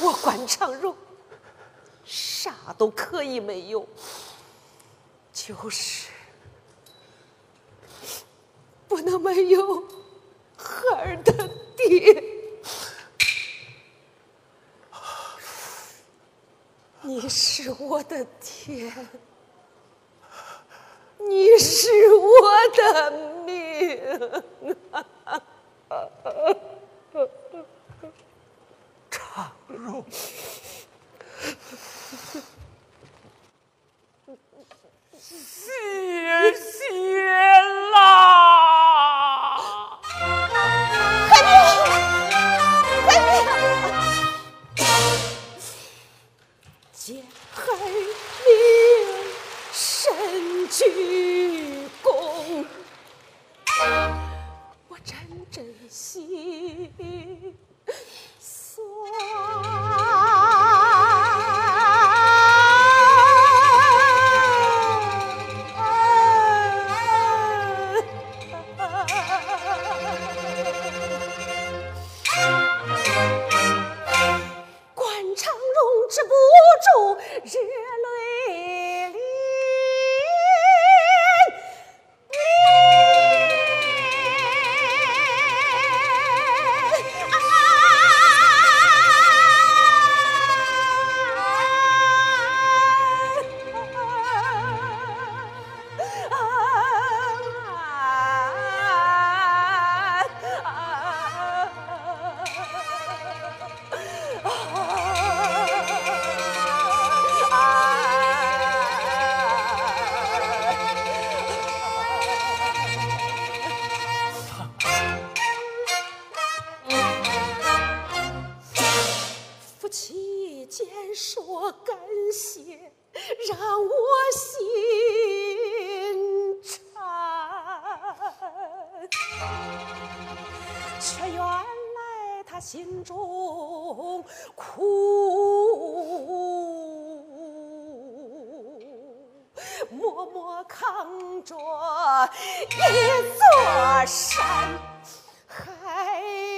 我关长荣啥都可以没有，就是不能没有孩儿的爹。你是我的天，你是我的命。长荣，谢谢啦！海明，海明，见海明深鞠躬，我真真心夫妻间说感谢，让我心颤，却原来他心中苦，默默扛着一座山。海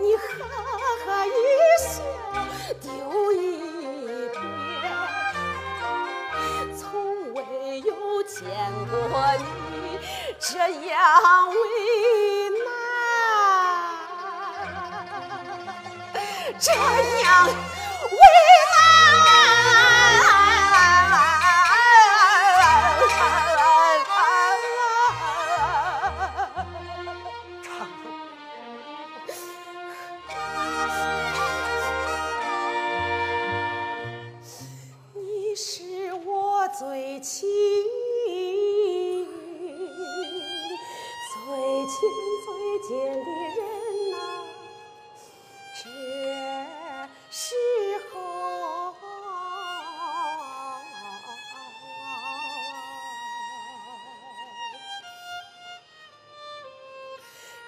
你哈哈一笑丢一边。从未有见过你这样为难，这样最、最亲的人呐、这时候，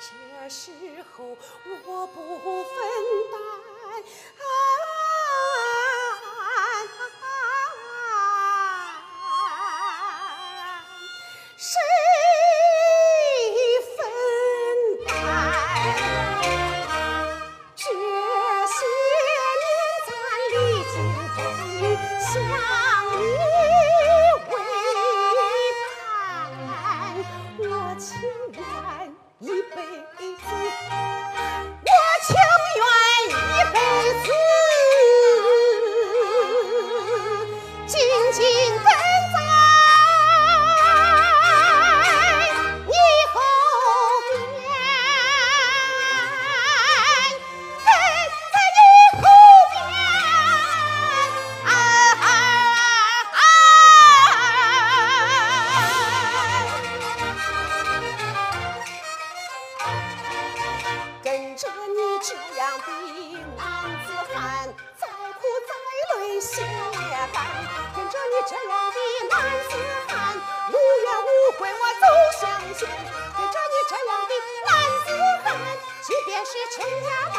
这时候我不分担。想你跟着你这样的男子汉，无怨无悔我走向前。跟着你这样的男子汉，即便是倾家荡